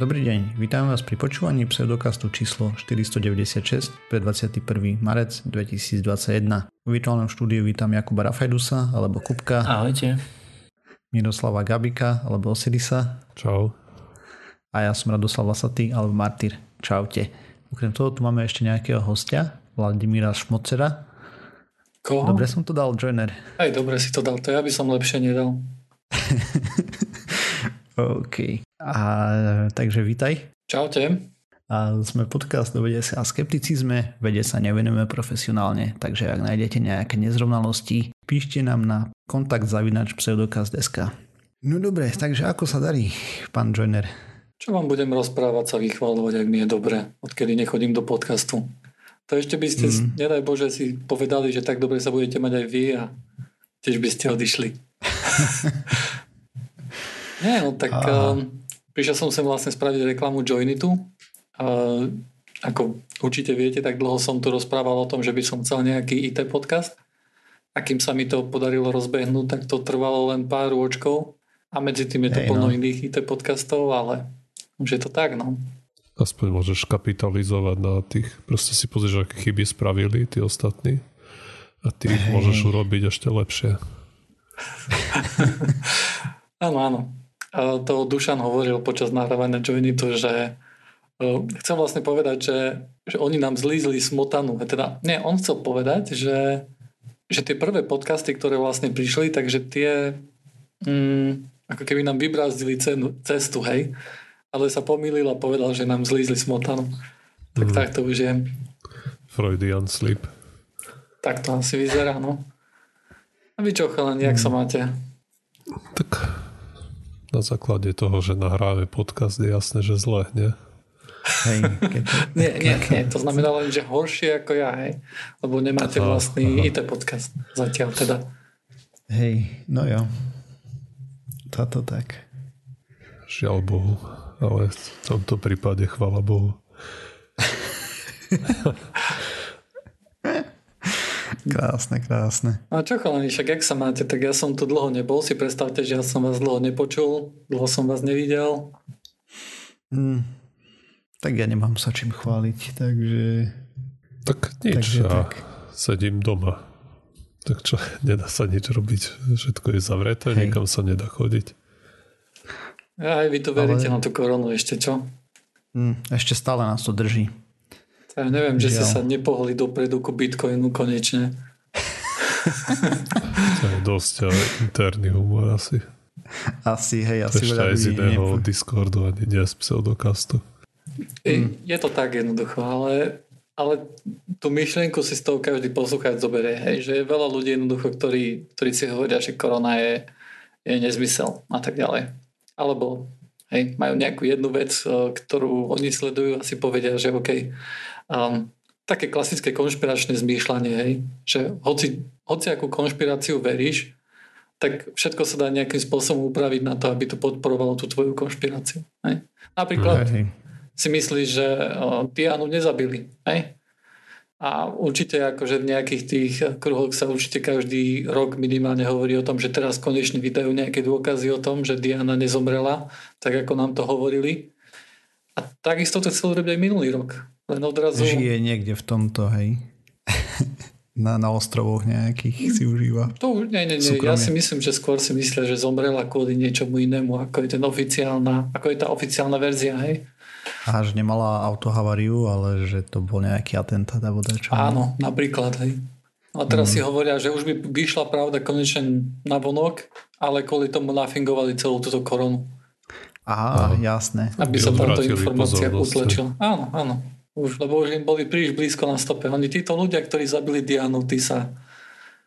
Dobrý deň, vítam vás pri počúvaní pseudokastu číslo 496 pre 21. marec 2021. V virtuálnom štúdiu vítam Jakuba Rafajdusa alebo Kupka. Ahojte. Miroslava Gabika alebo Osirisa. Čau. A ja som Radoslav Lasatý alebo Martyr. Čaute. Okrem toho tu máme ešte nejakého hostia, Vladimíra Šmocera. Koho? Dobre som to dal, Joiner. Aj dobre si to dal, to ja by som lepšie nedal. OK. A, takže vítaj. Čaute. A sme podcast o vede a skepticizme. Vede sa nevenujeme profesionálne, takže ak nájdete nejaké nezrovnalosti, píšte nám na kontakt zavinač pseudokaz.sk. No dobre, takže ako sa darí, pán Joiner? Čo vám budem rozprávať sa vychváľovať, ak mi je dobre, odkedy nechodím do podcastu. To ešte by ste, mm. nedaj Bože, si povedali, že tak dobre sa budete mať aj vy a tiež by ste odišli. Nie, no tak uh, prišiel som sem vlastne spraviť reklamu Joinitu. Uh, ako určite viete, tak dlho som tu rozprával o tom, že by som chcel nejaký IT podcast. A kým sa mi to podarilo rozbehnúť, tak to trvalo len pár rôčkov. A medzi tým je to Hej, plno no. iných IT podcastov, ale už je to tak, no. Aspoň môžeš kapitalizovať na tých, proste si pozrieš, aké chyby spravili tí ostatní a ty ich môžeš urobiť ešte lepšie. áno, áno to Dušan hovoril počas nahrávania Joinitu, že chcem vlastne povedať, že, že oni nám zlízli smotanu. Teda, nie, on chcel povedať, že, že tie prvé podcasty, ktoré vlastne prišli, takže tie mm, ako keby nám vybrazdili cenu, cestu, hej. Ale sa pomýlil a povedal, že nám zlízli smotanu. Tak mm. tak to už je. Freudian sleep. Tak to asi vyzerá, no. A vy čo, chalani, jak sa máte? Tak na základe toho, že nahráme podcast, je jasné, že zle, nie? Hej, keď... nie, nie, nie, to znamená len, že horšie ako ja, hej. Lebo nemáte aha, vlastný aha. IT podcast zatiaľ teda. Hej, no jo. Táto tak. Žiaľ Bohu, ale v tomto prípade chvala Bohu. Krásne, krásne. A čo chalani, však jak sa máte? Tak ja som tu dlho nebol, si predstavte, že ja som vás dlho nepočul, dlho som vás nevidel. Mm, tak ja nemám sa čím chváliť, takže... Tak nič, takže, ja tak. sedím doma. Tak čo, nedá sa nič robiť, všetko je zavreté, Hej. nikam sa nedá chodiť. Aj vy to veríte Ale... na tú koronu ešte, čo? Mm, ešte stále nás to drží. Ja neviem, že ste sa nepohli dopredu ku Bitcoinu konečne. to je dosť interný humor asi. Asi, hej, asi Ešte aj z iného nepo... Discordu, ani nie z pseudokastu. Je, je to tak jednoducho, ale, ale tú myšlienku si z toho každý poslucháč zoberie, hej, že je veľa ľudí jednoducho, ktorí, ktorí si hovoria, že korona je, je nezmysel a tak ďalej. Alebo hej, majú nejakú jednu vec, eh, ktorú oni sledujú a si povedia, že OK, um, také klasické konšpiračné zmýšľanie, hej, že hoci, hoci akú konšpiráciu veríš, tak všetko sa dá nejakým spôsobom upraviť na to, aby to podporovalo tú tvoju konšpiráciu. Hej. Napríklad hej. si myslíš, že uh, Dianu nezabili. Hej? A určite akože v nejakých tých kruhoch sa určite každý rok minimálne hovorí o tom, že teraz konečne vydajú nejaké dôkazy o tom, že Diana nezomrela, tak ako nám to hovorili. A takisto to chcel robiť aj minulý rok. Len odrazu... Žije niekde v tomto, hej. na, na ostrovoch nejakých si užíva. To, nie, nie, nie. Ja si myslím, že skôr si myslia, že zomrela kvôli niečomu inému, ako je, ten oficiálna, ako je tá oficiálna verzia, hej. A že nemala autohavariu, ale že to bol nejaký atentát alebo čo. Áno, napríklad, hej. A teraz mm. si hovoria, že už by vyšla pravda konečne na vonok, ale kvôli tomu nafingovali celú túto koronu. Aha, Aha. jasné. Aby sa táto informácia utlačila. Áno, áno. Už, lebo už im boli príliš blízko na stope. Oni títo ľudia, ktorí zabili Dianu, tí sa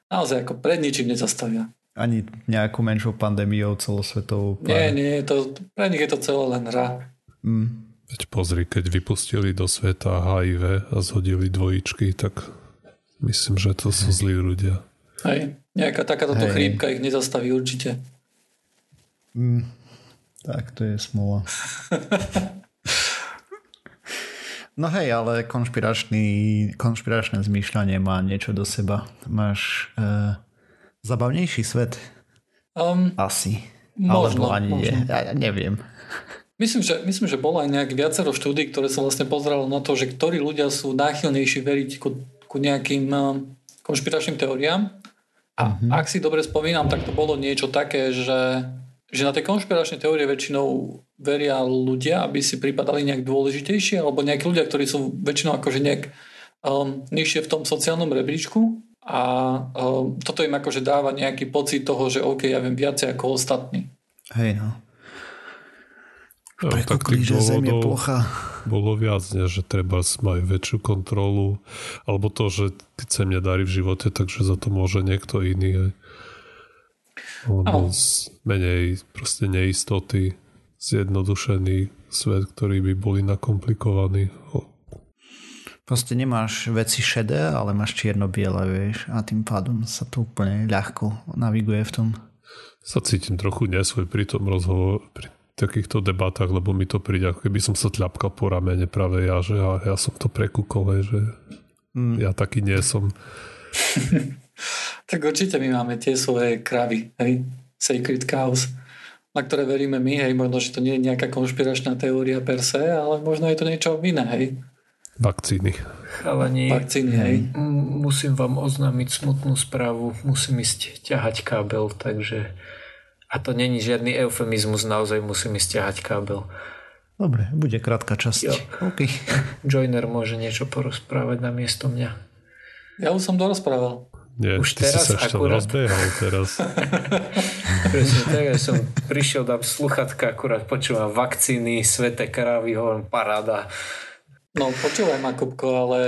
naozaj ako pred ničím nezastavia. Ani nejakú menšou pandémiou celosvetovou. Nie, nie, to, pre nich je to celé len hra. Mm. Veď pozri, keď vypustili do sveta HIV a zhodili dvojičky, tak myslím, že to sú zlí ľudia. Hej, nejaká takáto Hej. chrípka ich nezastaví určite. Mm. Tak to je smola. No hej, ale konšpiračný, konšpiračné zmýšľanie má niečo do seba. Máš uh, zabavnejší svet? Um, Asi. Možno, Alebo ani možno. nie. Ja, ja neviem. Myslím že, myslím, že bolo aj nejak viacero štúdí, ktoré som vlastne pozeralo na to, že ktorí ľudia sú náchylnejší veriť ku, ku nejakým uh, konšpiračným teóriám. A mm-hmm. ak si dobre spomínam, tak to bolo niečo také, že, že na tie konšpiračné teórie väčšinou veria ľudia, aby si pripadali nejak dôležitejšie, alebo nejakí ľudia, ktorí sú väčšinou akože nejak um, nižšie v tom sociálnom rebríčku a um, toto im akože dáva nejaký pocit toho, že OK, ja viem viacej ako ostatní. Hej no. Tých že zem je plocha. Bolo viac, nie? že treba mať väčšiu kontrolu, alebo to, že keď sa im nedarí v živote, takže za to môže niekto iný. Alebo menej proste neistoty, zjednodušený svet, ktorý by boli nakomplikovaní. Proste nemáš veci šedé, ale máš čierno-biele, vieš, a tým pádom sa to úplne ľahko naviguje v tom. Sa cítim trochu nesvoj pri tom rozhovor, pri takýchto debatách, lebo mi to príde, ako keby som sa tľapkal po ramene práve ja, že ja, ja som to prekúkol, že mm. ja taký nie som. tak určite my máme tie svoje kravy, hej? Sacred cows, na ktoré veríme my, hej, možno, že to nie je nejaká konšpiračná teória per se, ale možno je to niečo iné, hej. Vakcíny. Chalani, Vakcíny, hej. musím vám oznámiť smutnú správu. Musím ísť ťahať kábel, takže... A to není žiadny eufemizmus, naozaj musím ísť ťahať kábel. Dobre, bude krátka časť. Jo. Okay. Joiner môže niečo porozprávať na miesto mňa. Ja už som dorozprával. Nie, už ty teraz si sa ešte akurát... rozbehol teraz. Presne tak, ja som prišiel, dám sluchatka, akurát počúvam vakcíny, sveté krávy, hovorím, paráda. No počúvaj ma, Kupko, ale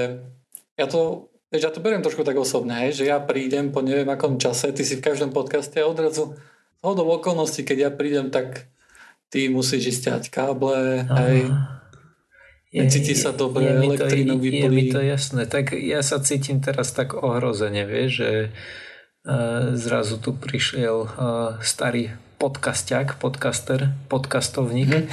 ja to, vieš, ja to beriem trošku tak osobne, hej, že ja prídem po neviem akom čase, ty si v každom podcaste a odrazu hodou okolností, keď ja prídem, tak ty musíš ísť ťať káble, Aha. hej, je, Cíti sa dobre, je, elektrínu je, je mi to jasné. Tak ja sa cítim teraz tak ohrozene, vieš, že uh, zrazu tu prišiel uh, starý podcasták, podcaster, podcastovník.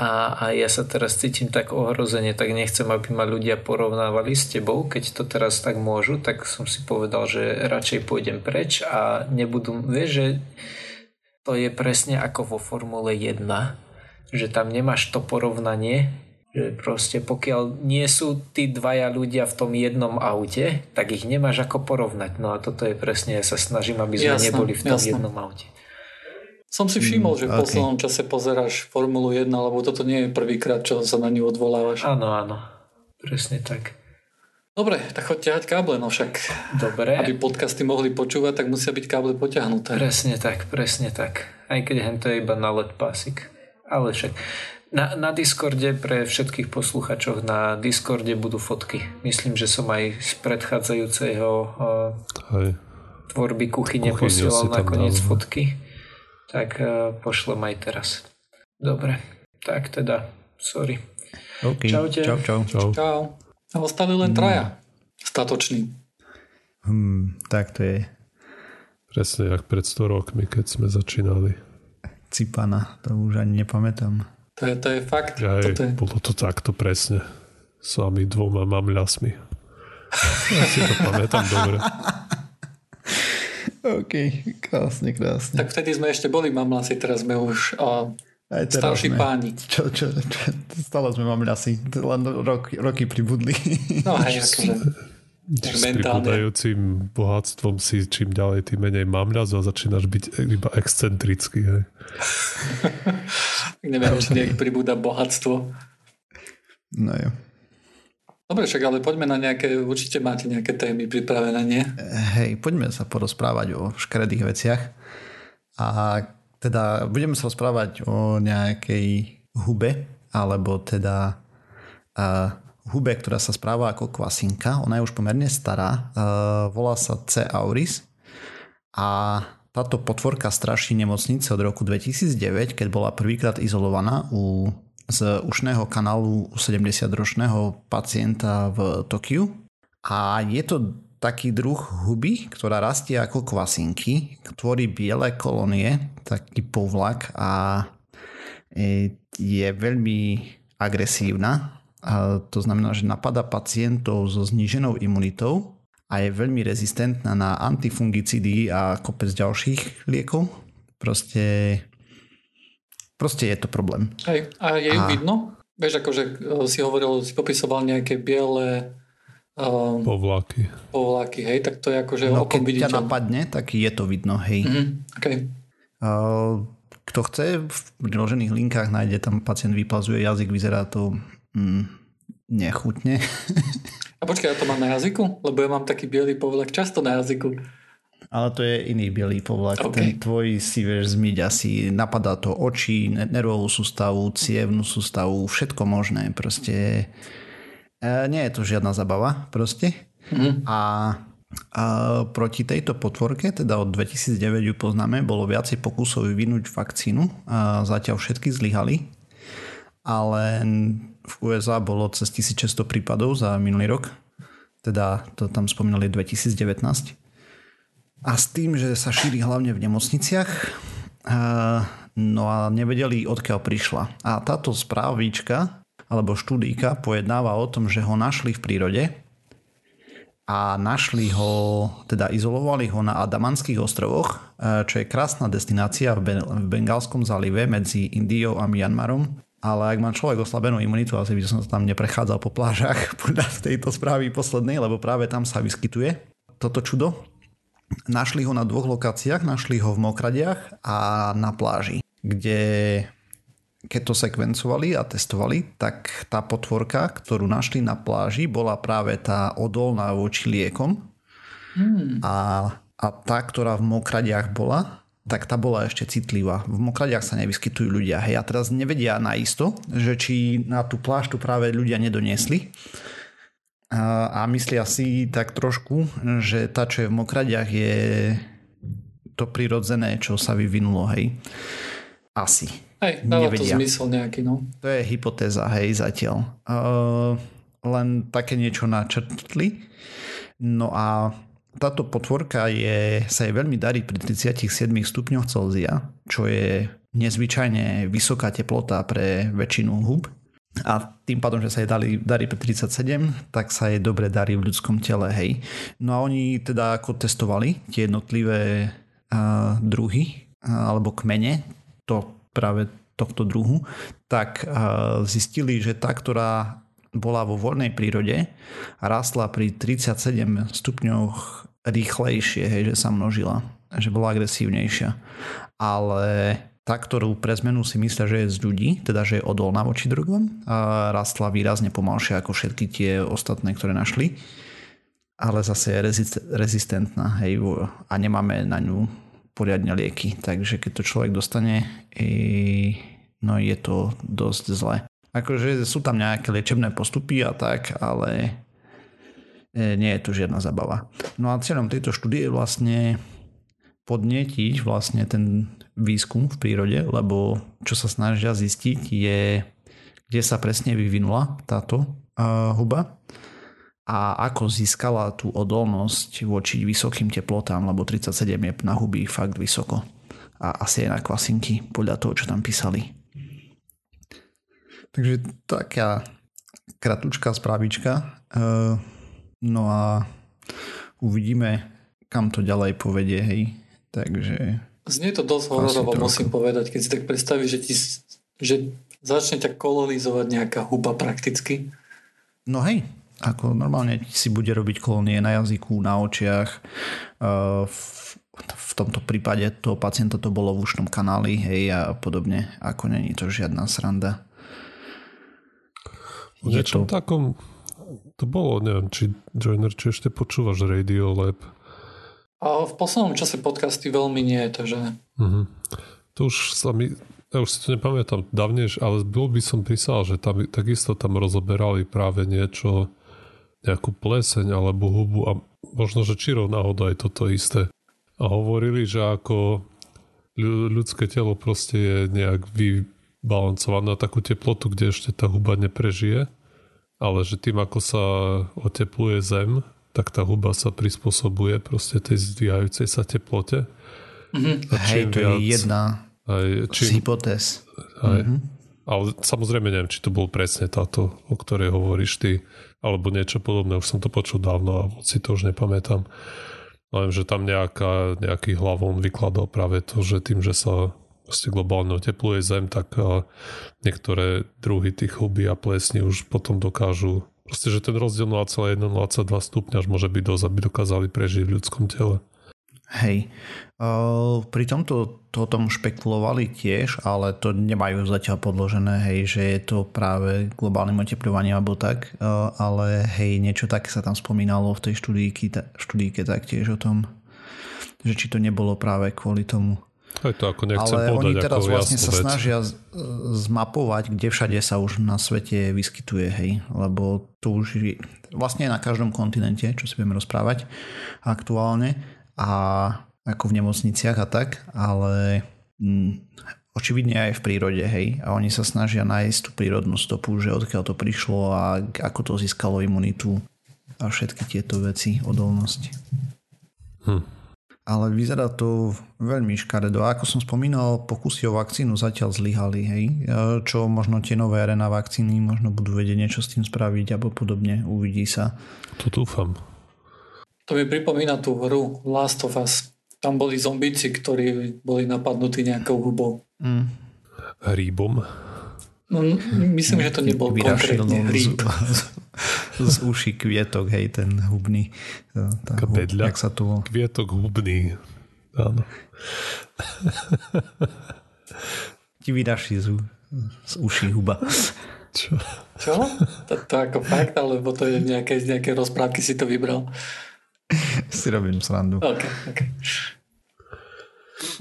A, a ja sa teraz cítim tak ohrozene, tak nechcem, aby ma ľudia porovnávali s tebou. Keď to teraz tak môžu, tak som si povedal, že radšej pôjdem preč a nebudú... Vieš, že to je presne ako vo Formule 1, že tam nemáš to porovnanie, že proste pokiaľ nie sú tí dvaja ľudia v tom jednom aute, tak ich nemáš ako porovnať. No a toto je presne, ja sa snažím, aby sme jasné, neboli v tom jasné. jednom aute. Som si všimol, že v okay. poslednom čase pozeráš Formulu 1, lebo toto nie je prvýkrát, čo sa na ňu odvolávaš. Áno, áno. Presne tak. Dobre, tak choď ťahať káble, no však. Dobre. Aby podcasty mohli počúvať, tak musia byť káble poťahnuté. Presne tak, presne tak. Aj keď hen to je iba na LED pásik. Ale však na, na Discorde pre všetkých posluchačov na Discorde budú fotky. Myslím, že som aj z predchádzajúceho uh, tvorby kuchyne posielal nakoniec fotky tak uh, pošlem aj teraz. Dobre, tak teda, sorry. Okay. Čaute. Čau, čau. Čau. čau. A ostali len traja. Statoční. Hmm, tak to je. Presne jak pred 100 rokmi, keď sme začínali. Cipana, to už ani nepamätám. To je, to je fakt. Aj, je... Bolo to takto presne. S vami dvoma mamľasmi. Ja si to pamätám dobre. OK, krásne, krásne. Tak vtedy sme ešte boli mamlasi, teraz sme už uh, aj teraz starší sme. páni. Čo, čo, čo, stále sme mamlasi, len rok, roky pribudli. No hej, akože. S pribúdajúcim bohatstvom si čím ďalej, tým menej mamľaz a začínaš byť iba excentrický. Hej. Neviem, či nejak pribúda bohatstvo. No jo. Dobre, však ale poďme na nejaké, určite máte nejaké témy pripravené, nie? Hej, poďme sa porozprávať o škaredých veciach. A teda budeme sa rozprávať o nejakej hube, alebo teda uh, hube, ktorá sa správa ako kvasinka. Ona je už pomerne stará. Uh, volá sa C. auris. A táto potvorka straší nemocnice od roku 2009, keď bola prvýkrát izolovaná u z ušného kanálu 70-ročného pacienta v Tokiu. A je to taký druh huby, ktorá rastie ako kvasinky, tvorí biele kolónie, taký povlak a e, je veľmi agresívna. A to znamená, že napada pacientov so zníženou imunitou a je veľmi rezistentná na antifungicidy a kopec ďalších liekov. Proste Proste je to problém. Hej, a je ju a... vidno? Vieš, akože eh, si hovoril, si popisoval nejaké biele um, povlaky. Povlaky, hej, tak to je akože no, okom keď ťa napadne, tak je to vidno, hej. Mm-hmm, okay. uh, kto chce, v priložených linkách nájde tam pacient vyplazuje jazyk, vyzerá to mm, nechutne. A počkaj, ja to mám na jazyku? Lebo ja mám taký biely povlak často na jazyku. Ale to je iný bielý povlak. Okay. Ten tvoj si vieš zmyť asi, napadá to oči, nervovú sústavu, cievnú sústavu, všetko možné. Proste e, nie je to žiadna zabava proste. Mm. A, a proti tejto potvorke, teda od 2009 ju poznáme, bolo viacej pokusov vyvinúť vakcínu. A zatiaľ všetky zlyhali. Ale v USA bolo cez 1600 prípadov za minulý rok. Teda to tam spomínali 2019. A s tým, že sa šíri hlavne v nemocniciach, no a nevedeli, odkiaľ prišla. A táto správička, alebo štúdíka, pojednáva o tom, že ho našli v prírode a našli ho, teda izolovali ho na Adamanských ostrovoch, čo je krásna destinácia v Bengálskom zálive medzi Indiou a Myanmarom ale ak má človek oslabenú imunitu, asi by som sa tam neprechádzal po plážach podľa tejto správy poslednej, lebo práve tam sa vyskytuje toto čudo. Našli ho na dvoch lokáciách, našli ho v Mokradiach a na pláži, kde keď to sekvencovali a testovali, tak tá potvorka, ktorú našli na pláži, bola práve tá odolná voči liekom. Hmm. A, a tá, ktorá v Mokradiach bola, tak tá bola ešte citlivá. V mokradiach sa nevyskytujú ľudia. Hej, a teraz nevedia naisto, že či na tú pláštu práve ľudia nedoniesli. A, a myslia si tak trošku, že tá, čo je v mokradiach, je to prirodzené, čo sa vyvinulo. Hej. Asi. Hej, dáva nevedia. to zmysel nejaký, no. To je hypotéza, hej, zatiaľ. Uh, len také niečo načrtli. No a táto potvorka je, sa jej veľmi darí pri 37 stupňoch Celzia, čo je nezvyčajne vysoká teplota pre väčšinu hub. A tým pádom, že sa jej dali, darí pri 37, tak sa jej dobre darí v ľudskom tele, hej. No a oni teda ako testovali tie jednotlivé uh, druhy uh, alebo kmene, to práve tohto druhu, tak uh, zistili, že tá, ktorá bola vo voľnej prírode a rástla pri 37 stupňoch rýchlejšie, hej, že sa množila, že bola agresívnejšia. Ale tá, ktorú pre zmenu si myslia, že je z ľudí, teda že je odolná voči drogom, rastla výrazne pomalšie ako všetky tie ostatné, ktoré našli. Ale zase je rezistentná hej, a nemáme na ňu poriadne lieky. Takže keď to človek dostane, no je to dosť zle. Akože sú tam nejaké liečebné postupy a tak, ale e, nie je to žiadna zabava. No a cieľom tejto štúdie je vlastne podnetiť vlastne ten výskum v prírode, lebo čo sa snažia zistiť je, kde sa presne vyvinula táto uh, huba a ako získala tú odolnosť voči vysokým teplotám, lebo 37 je na huby fakt vysoko a asi aj na kvasinky podľa toho, čo tam písali. Takže taká kratučká správička. Eh, no a uvidíme, kam to ďalej povedie, hej. Takže... Znie to dosť hororovo, musím povedať, keď si tak predstavíš, že, ti, že začne ťa kolonizovať nejaká huba prakticky. No hej, ako normálne si bude robiť kolónie na jazyku, na očiach. V, v tomto prípade toho pacienta to bolo v ušnom kanáli, hej, a podobne. Ako není to žiadna sranda. Niečom to... takom to bolo, neviem, či Joiner, či ešte počúvaš Radio Lab. A v poslednom čase podcasty veľmi nie, takže... Uh-huh. To už sa mi, ja už si to nepamätám dávnejš, ale bol by som písal, že tam, takisto tam rozoberali práve niečo, nejakú pleseň alebo hubu a možno, že čirov náhoda aj toto isté. A hovorili, že ako ľudské telo proste je nejak vy, balancovaná na takú teplotu, kde ešte tá huba neprežije, ale že tým, ako sa otepluje zem, tak tá huba sa prispôsobuje proste tej zdvíhajúcej sa teplote. Mm-hmm. Hej, to viac, je jedna aj, čím, z hypotéz. Aj, mm-hmm. Ale samozrejme neviem, či to bol presne táto, o ktorej hovoríš ty, alebo niečo podobné. Už som to počul dávno a si to už nepamätám. Len, že tam nejaká, nejaký hlavon vykladal práve to, že tým, že sa proste globálne otepluje Zem, tak niektoré druhy tých huby a plesní už potom dokážu proste, že ten rozdiel 0,1-0,2 stupňa až môže byť dosť, aby dokázali prežiť v ľudskom tele. Hej. Uh, pri tomto to tom špekulovali tiež, ale to nemajú zatiaľ podložené, hej, že je to práve globálnym oteplovaním alebo tak, uh, ale hej, niečo také sa tam spomínalo v tej štúdíke, štúdíke taktiež o tom, že či to nebolo práve kvôli tomu. Aj to ako nechcem Ale podať oni teraz vlastne sa vec. snažia zmapovať, kde všade sa už na svete vyskytuje, hej, lebo to už je vlastne na každom kontinente, čo si budeme rozprávať aktuálne a ako v nemocniciach a tak, ale mm, očividne aj v prírode, hej. A oni sa snažia nájsť tú prírodnú stopu, že odkiaľ to prišlo a ako to získalo imunitu a všetky tieto veci, odolnosť. Hm. Ale vyzerá to veľmi škaredo. A ako som spomínal, pokusy o vakcínu zatiaľ zlyhali, hej. Čo možno tie nové RNA vakcíny možno budú vedieť niečo s tým spraviť alebo podobne. Uvidí sa. To dúfam. To mi pripomína tú hru Last of Us. Tam boli zombíci, ktorí boli napadnutí nejakou hubou. Mm. Hríbom? No, myslím, že to nebol konkrétne hríb. Z, z uši kvietok, hej, ten hubný. Tá hub, bedľa, jak sa to... Kvietok hubný. Áno. Ti vyraší z, z uši huba. Čo? Čo? To, to ako fakt, alebo to je nejaké, z nejaké rozprávky si to vybral? si robím srandu. OK, OK.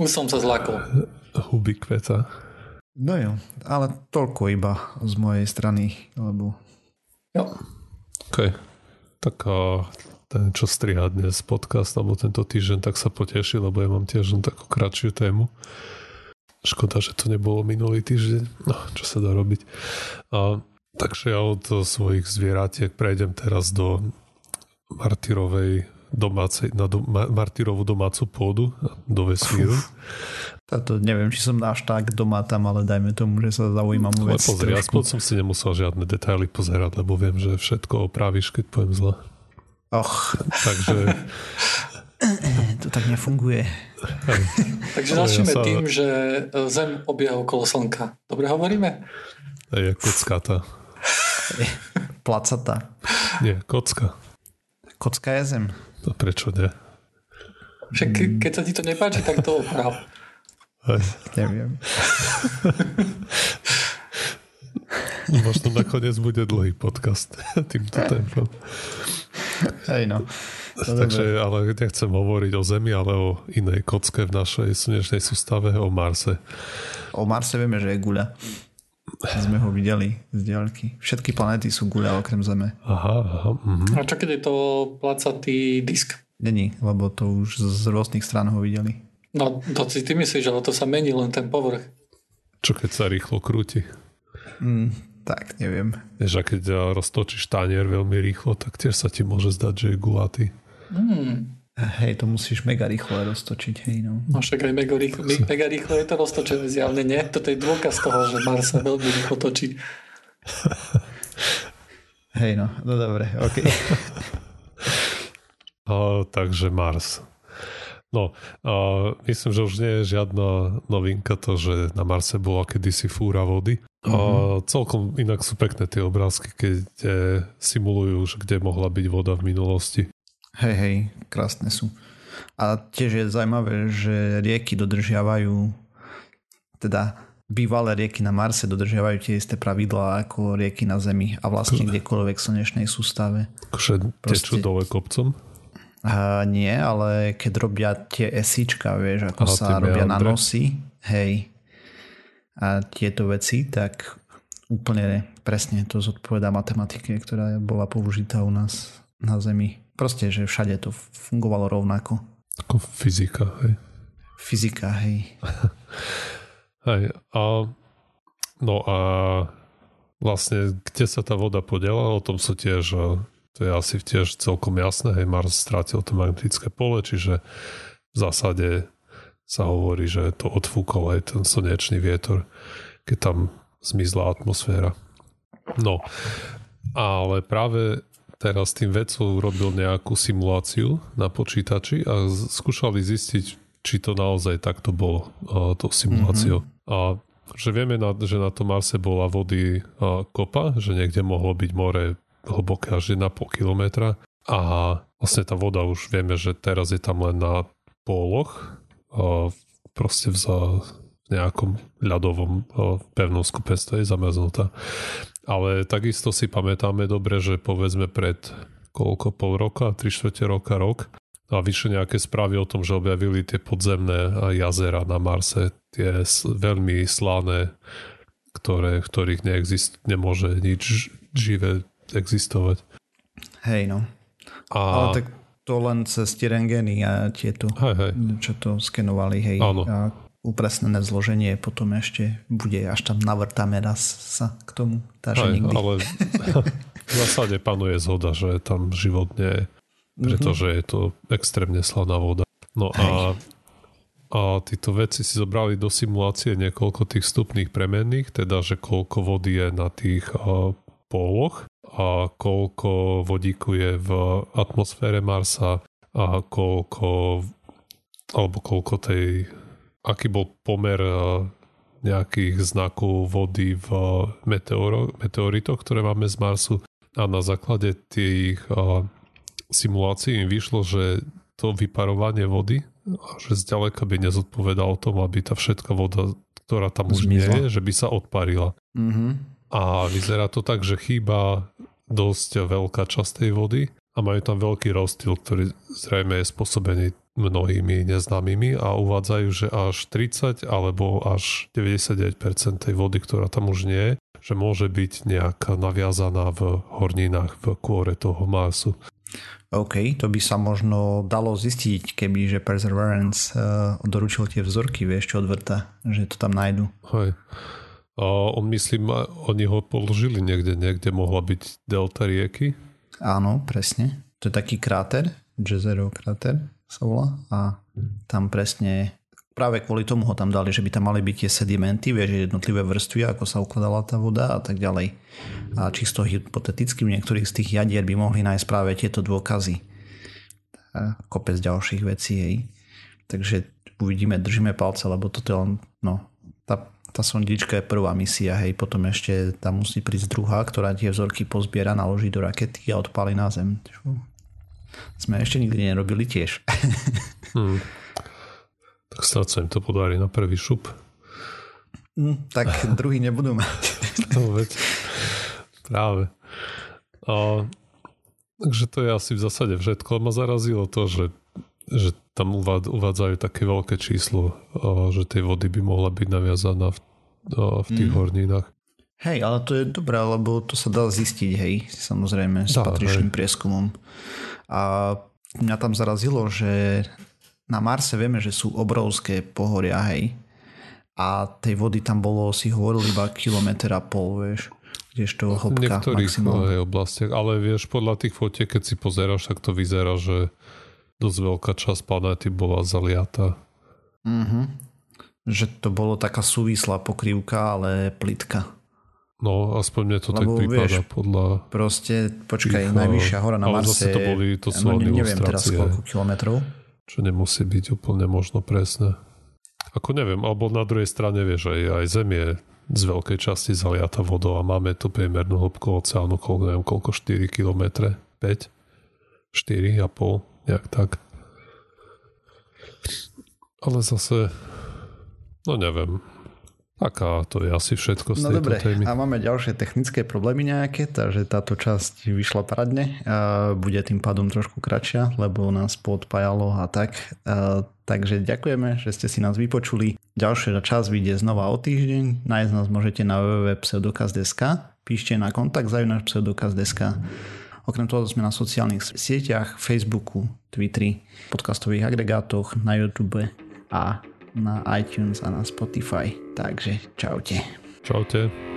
Už som sa zlakol. Huby kveta. No jo, ale toľko iba z mojej strany, lebo... Jo. OK. Tak a ten, čo striha dnes podcast, alebo tento týždeň, tak sa poteší, lebo ja mám tiež takú kratšiu tému. Škoda, že to nebolo minulý týždeň. No, čo sa dá robiť. A, takže ja od svojich zvieratiek prejdem teraz do Martyrovej domácej, na do, Martyrovú domácu pôdu do vesmíru. Táto, neviem, či som až tak doma tam, ale dajme tomu, že sa zaujímam o vec. Pozri, aspoň som si nemusel žiadne detaily pozerať, lebo viem, že všetko opravíš, keď poviem zle. Och. Takže... to tak nefunguje. Takže začneme ja sa... tým, že Zem obieha okolo Slnka. Dobre hovoríme? Je kockata. Placata. Nie, kocka. Kocka je Zem. No prečo nie? Však keď sa ti to nepáči, tak to oprav. Neviem. Možno nakoniec bude dlhý podcast týmto tempom. Hej no. To Takže, dobre. ale nechcem hovoriť o Zemi, ale o inej kocke v našej slnečnej sústave, o Marse. O Marse vieme, že je guľa. Sme ho videli z diaľky. Všetky planéty sú guľa okrem Zeme. Aha, aha. Uh-huh. A čo keď je to placatý disk? Není, lebo to už z rôznych strán ho videli. No, to si ty myslíš, ale to sa mení len ten povrch. Čo keď sa rýchlo krúti? Mm, tak, neviem. Vieš, a keď roztočíš tanier veľmi rýchlo, tak tiež sa ti môže zdať, že je gulatý. Mm. Hej, to musíš mega rýchlo roztočiť, hej no. No však aj mega rýchlo, mega rýchlo je to roztočené zjavne, nie? Toto je dôkaz toho, že Mars sa veľmi rýchlo točí. Hej no, no dobre, ok. a, takže Mars. No, a myslím, že už nie je žiadna novinka to, že na Marse bola kedysi fúra vody. Mm-hmm. Mhm. celkom inak sú pekné tie obrázky, keď simulujú, že kde mohla byť voda v minulosti. Hej, hej, krásne sú. A tiež je zaujímavé, že rieky dodržiavajú, teda bývalé rieky na Marse dodržiavajú tie isté pravidlá ako rieky na Zemi a vlastne kdekoľvek v slnečnej sústave. Akože tečú dole kopcom? A nie, ale keď robia tie esíčka, vieš, ako Aha, sa robia na nosy, hej, a tieto veci, tak úplne presne to zodpoveda matematike, ktorá bola použitá u nás na Zemi. Proste, že všade to fungovalo rovnako. Ako fyzika, hej. Fyzika, hej. hej, a no a vlastne, kde sa tá voda podiela, o tom sú tiež, to je asi tiež celkom jasné, hej, Mars strátil to magnetické pole, čiže v zásade sa hovorí, že to odfúkol aj ten slnečný vietor, keď tam zmizla atmosféra. No, ale práve teraz tým vedcov urobil nejakú simuláciu na počítači a skúšali zistiť, či to naozaj takto bolo, uh, to simuláciou. Mm-hmm. A že vieme, na, že na tom Marse bola vody uh, kopa, že niekde mohlo byť more hlboké až 1,5 kilometra a vlastne tá voda už vieme, že teraz je tam len na póloch, uh, proste v, za, nejakom ľadovom pevnom skupenstve je zamrznutá. Ale takisto si pamätáme dobre, že povedzme pred koľko, pol roka, tri štvrte roka, rok, a vyšli nejaké správy o tom, že objavili tie podzemné jazera na Marse, tie veľmi slané, ktoré, v ktorých neexist, nemôže nič živé existovať. Hej, no. A... Ale tak to len cez tie rengeny a tieto, hej, hej. čo to skenovali, hej. Áno. A upresnené zloženie potom ešte bude, až tam navrtáme raz sa k tomu. Takže nikdy. Ale v zásade panuje zhoda, že tam život nie je pretože je to extrémne slaná voda. No a, a títo veci si zobrali do simulácie niekoľko tých vstupných premenných, teda že koľko vody je na tých póloch a koľko vodíku je v atmosfére Marsa a koľko alebo koľko tej aký bol pomer uh, nejakých znakov vody v meteoro, meteoritoch, ktoré máme z Marsu a na základe tých uh, simulácii im vyšlo, že to vyparovanie vody, že zďaleka by nezodpovedalo tomu, aby tá všetka voda, ktorá tam už nie je, že by sa odparila. Mm-hmm. A vyzerá to tak, že chýba dosť veľká časť tej vody a majú tam veľký rozdiel, ktorý zrejme je spôsobený mnohými neznámymi a uvádzajú, že až 30 alebo až 99% tej vody, ktorá tam už nie je, že môže byť nejaká naviazaná v horninách v kôre toho Marsu. OK, to by sa možno dalo zistiť, keby že Perseverance uh, doručil tie vzorky, vieš, čo odvrta, že to tam nájdu. Hej. A on myslím, oni ho položili niekde, niekde mohla byť delta rieky. Áno, presne. To je taký kráter, Jezero kráter sa volá a tam presne práve kvôli tomu ho tam dali, že by tam mali byť tie sedimenty, vieš, jednotlivé vrstvy, ako sa ukladala tá voda a tak ďalej. A čisto hypoteticky v niektorých z tých jadier by mohli nájsť práve tieto dôkazy. A kopec ďalších vecí, hej. Takže uvidíme, držíme palce, lebo toto je len, no, tá, tá sondička je prvá misia, hej, potom ešte tam musí prísť druhá, ktorá tie vzorky pozbiera, naloží do rakety a odpáli na zem. Sme ešte nikdy nerobili tiež. Hmm. Tak snad sa im to podarí na prvý šup. Mm, tak druhý nebudú mať. no veď, práve. A, takže to je asi v zásade všetko. Ma zarazilo to, že, že tam uvádzajú také veľké číslo, a, že tej vody by mohla byť naviazaná v, a, v tých mm. horninách. Hej, ale to je dobré, lebo to sa dá zistiť, hej, samozrejme, s dá, patričným hej. prieskumom. A mňa tam zarazilo, že na Marse vieme, že sú obrovské pohoria, hej. A tej vody tam bolo, si hovoril, iba kilometr a pol, vieš. Kdežto hĺbka niektorých maximálne. oblastiach, ale vieš, podľa tých fotiek, keď si pozeráš, tak to vyzerá, že dosť veľká časť planéty bola zaliata. Mhm. Že to bolo taká súvislá pokrývka, ale plitka. No, aspoň mne to Lebo, tak prípada podľa... Proste, počkaj, tých, najvyššia hora na Marse... to boli, to sú no, neviem teraz koľko kilometrov. čo nemusí byť úplne možno presné. Ako neviem, alebo na druhej strane vieš, aj, aj Zem je z veľkej časti zaliata vodou a máme tu priemernú hĺbku oceánu, koľko, neviem, koľko, 4 km, 5, 4,5, nejak tak. Ale zase, no neviem, Taká to je asi všetko z no tejto dobre, témy. a máme ďalšie technické problémy nejaké, takže táto časť vyšla paradne. A bude tým pádom trošku kratšia, lebo nás podpájalo a tak. A, takže ďakujeme, že ste si nás vypočuli. Ďalšia časť vyjde znova o týždeň. Nájsť nás môžete na www.pseudokaz.sk Píšte na kontakt zajunáš pseudokaz.sk Okrem toho sme na sociálnych sieťach, Facebooku, Twitteri, podcastových agregátoch, na YouTube a na iTunes a na Spotify. Takže čaute. Čaute.